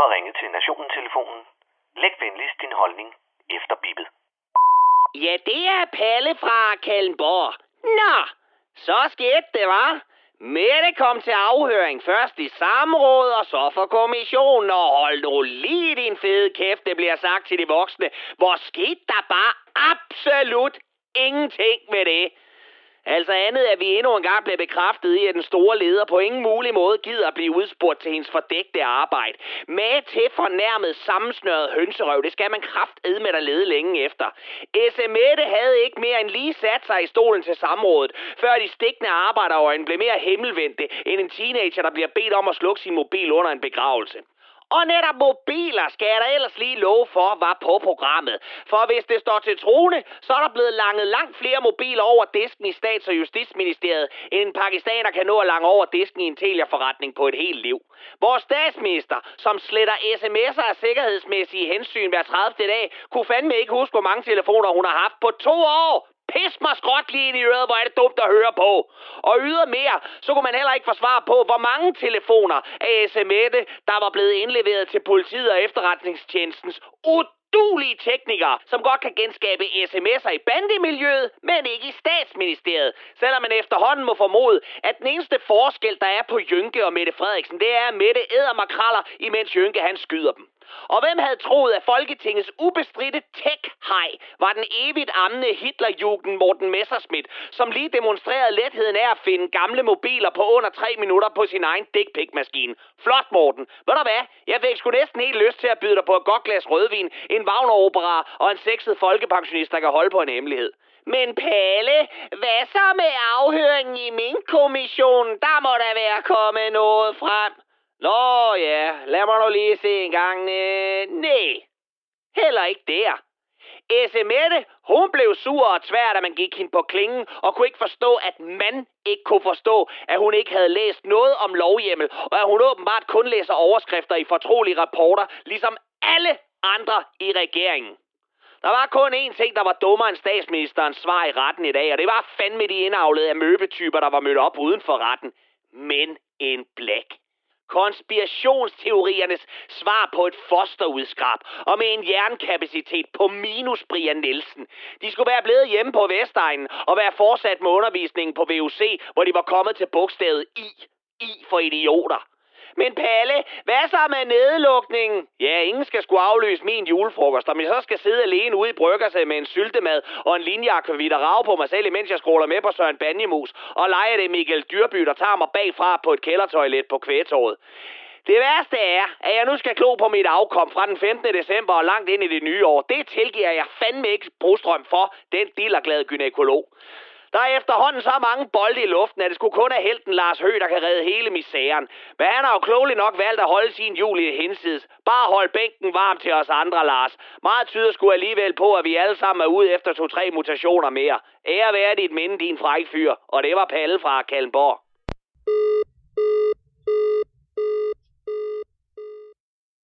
har ringet til Nationen-telefonen. Læg venligst din holdning efter bippet. Ja, det er Palle fra Kallenborg. Nå, så skete det, var. Mette kom til afhøring først i samråd og så for kommissionen, og hold nu lige din fede kæft, det bliver sagt til de voksne. Hvor skete der bare absolut ingenting med det? Altså andet, at vi endnu en gang blev bekræftet i, at den store leder på ingen mulig måde gider at blive udspurgt til hendes fordækte arbejde. Med til fornærmet sammensnøret hønserøv, det skal man kraftedme med at lede længe efter. SMette havde ikke mere end lige sat sig i stolen til samrådet, før de stikkende arbejderøjne blev mere himmelvendte end en teenager, der bliver bedt om at slukke sin mobil under en begravelse. Og netop mobiler skal jeg da ellers lige love for, var på programmet. For hvis det står til trone, så er der blevet langet langt flere mobiler over disken i Stats- og Justitsministeriet, end en pakistaner kan nå at lange over disken i en Telia-forretning på et helt liv. Vores statsminister, som sletter sms'er af sikkerhedsmæssige hensyn hver 30. dag, kunne fandme ikke huske, hvor mange telefoner hun har haft på to år. Pis mig skråt lige ind i øret, hvor er det dumt at høre på. Og ydermere, så kunne man heller ikke forsvare på, hvor mange telefoner af sms'e, der var blevet indleveret til politiet og efterretningstjenestens udulige teknikere, som godt kan genskabe sms'er i bandemiljøet, men ikke i statsministeriet. Selvom man efterhånden må formode, at den eneste forskel, der er på Jynke og Mette Frederiksen, det er, at Mette æder makraller, imens Jynke han skyder dem. Og hvem havde troet, at Folketingets ubestridte tech-hej var den evigt ammende Hitlerjugend Morten Messerschmidt, som lige demonstrerede letheden af at finde gamle mobiler på under tre minutter på sin egen dickpick-maskine. Flot, Morten. Ved du hvad? Jeg fik sgu næsten helt lyst til at byde dig på et godt glas rødvin, en Wagner-opera og en sexet folkepensionist, der kan holde på en hemmelighed. Men Palle, hvad så med afhøringen i min kommission? Der må der være kommet noget frem. Nå ja, lad mig nu lige se en gang. Øh, nej, heller ikke der. SMette, hun blev sur og tvær, da man gik hende på klingen, og kunne ikke forstå, at man ikke kunne forstå, at hun ikke havde læst noget om lovhjemmel, og at hun åbenbart kun læser overskrifter i fortrolige rapporter, ligesom alle andre i regeringen. Der var kun én ting, der var dummere end statsministerens svar i retten i dag, og det var fandme de indavlede amøbetyper, der var mødt op uden for retten. Men en blæk konspirationsteoriernes svar på et fosterudskrab, og med en jernkapacitet på minus Brian Nielsen. De skulle være blevet hjemme på Vestegnen og være fortsat med undervisningen på VUC, hvor de var kommet til bogstavet I. I for idioter. Men Palle, hvad så med nedlukningen? Ja, ingen skal skulle afløse min julefrokost, om jeg så skal sidde alene ude i bryggerset med en syltemad og en linjeakvavit og rave på mig selv, mens jeg scroller med på Søren Banjemus og leger det Michael Dyrby, der tager mig bagfra på et kældertoilet på kvætåret. Det værste er, at jeg nu skal klo på mit afkom fra den 15. december og langt ind i det nye år. Det tilgiver jeg fandme ikke Brostrøm for, den dillerglade gynækolog. Der er efterhånden så mange bolde i luften, at det skulle kun er helten Lars Høgh, der kan redde hele misæren. Men han har jo klogeligt nok valgt at holde sin jul i hensides. Bare hold bænken varm til os andre, Lars. Meget tyder skulle alligevel på, at vi alle sammen er ude efter to-tre mutationer mere. Ære være dit minde, din fræk fyr. Og det var Palle fra Kalmborg.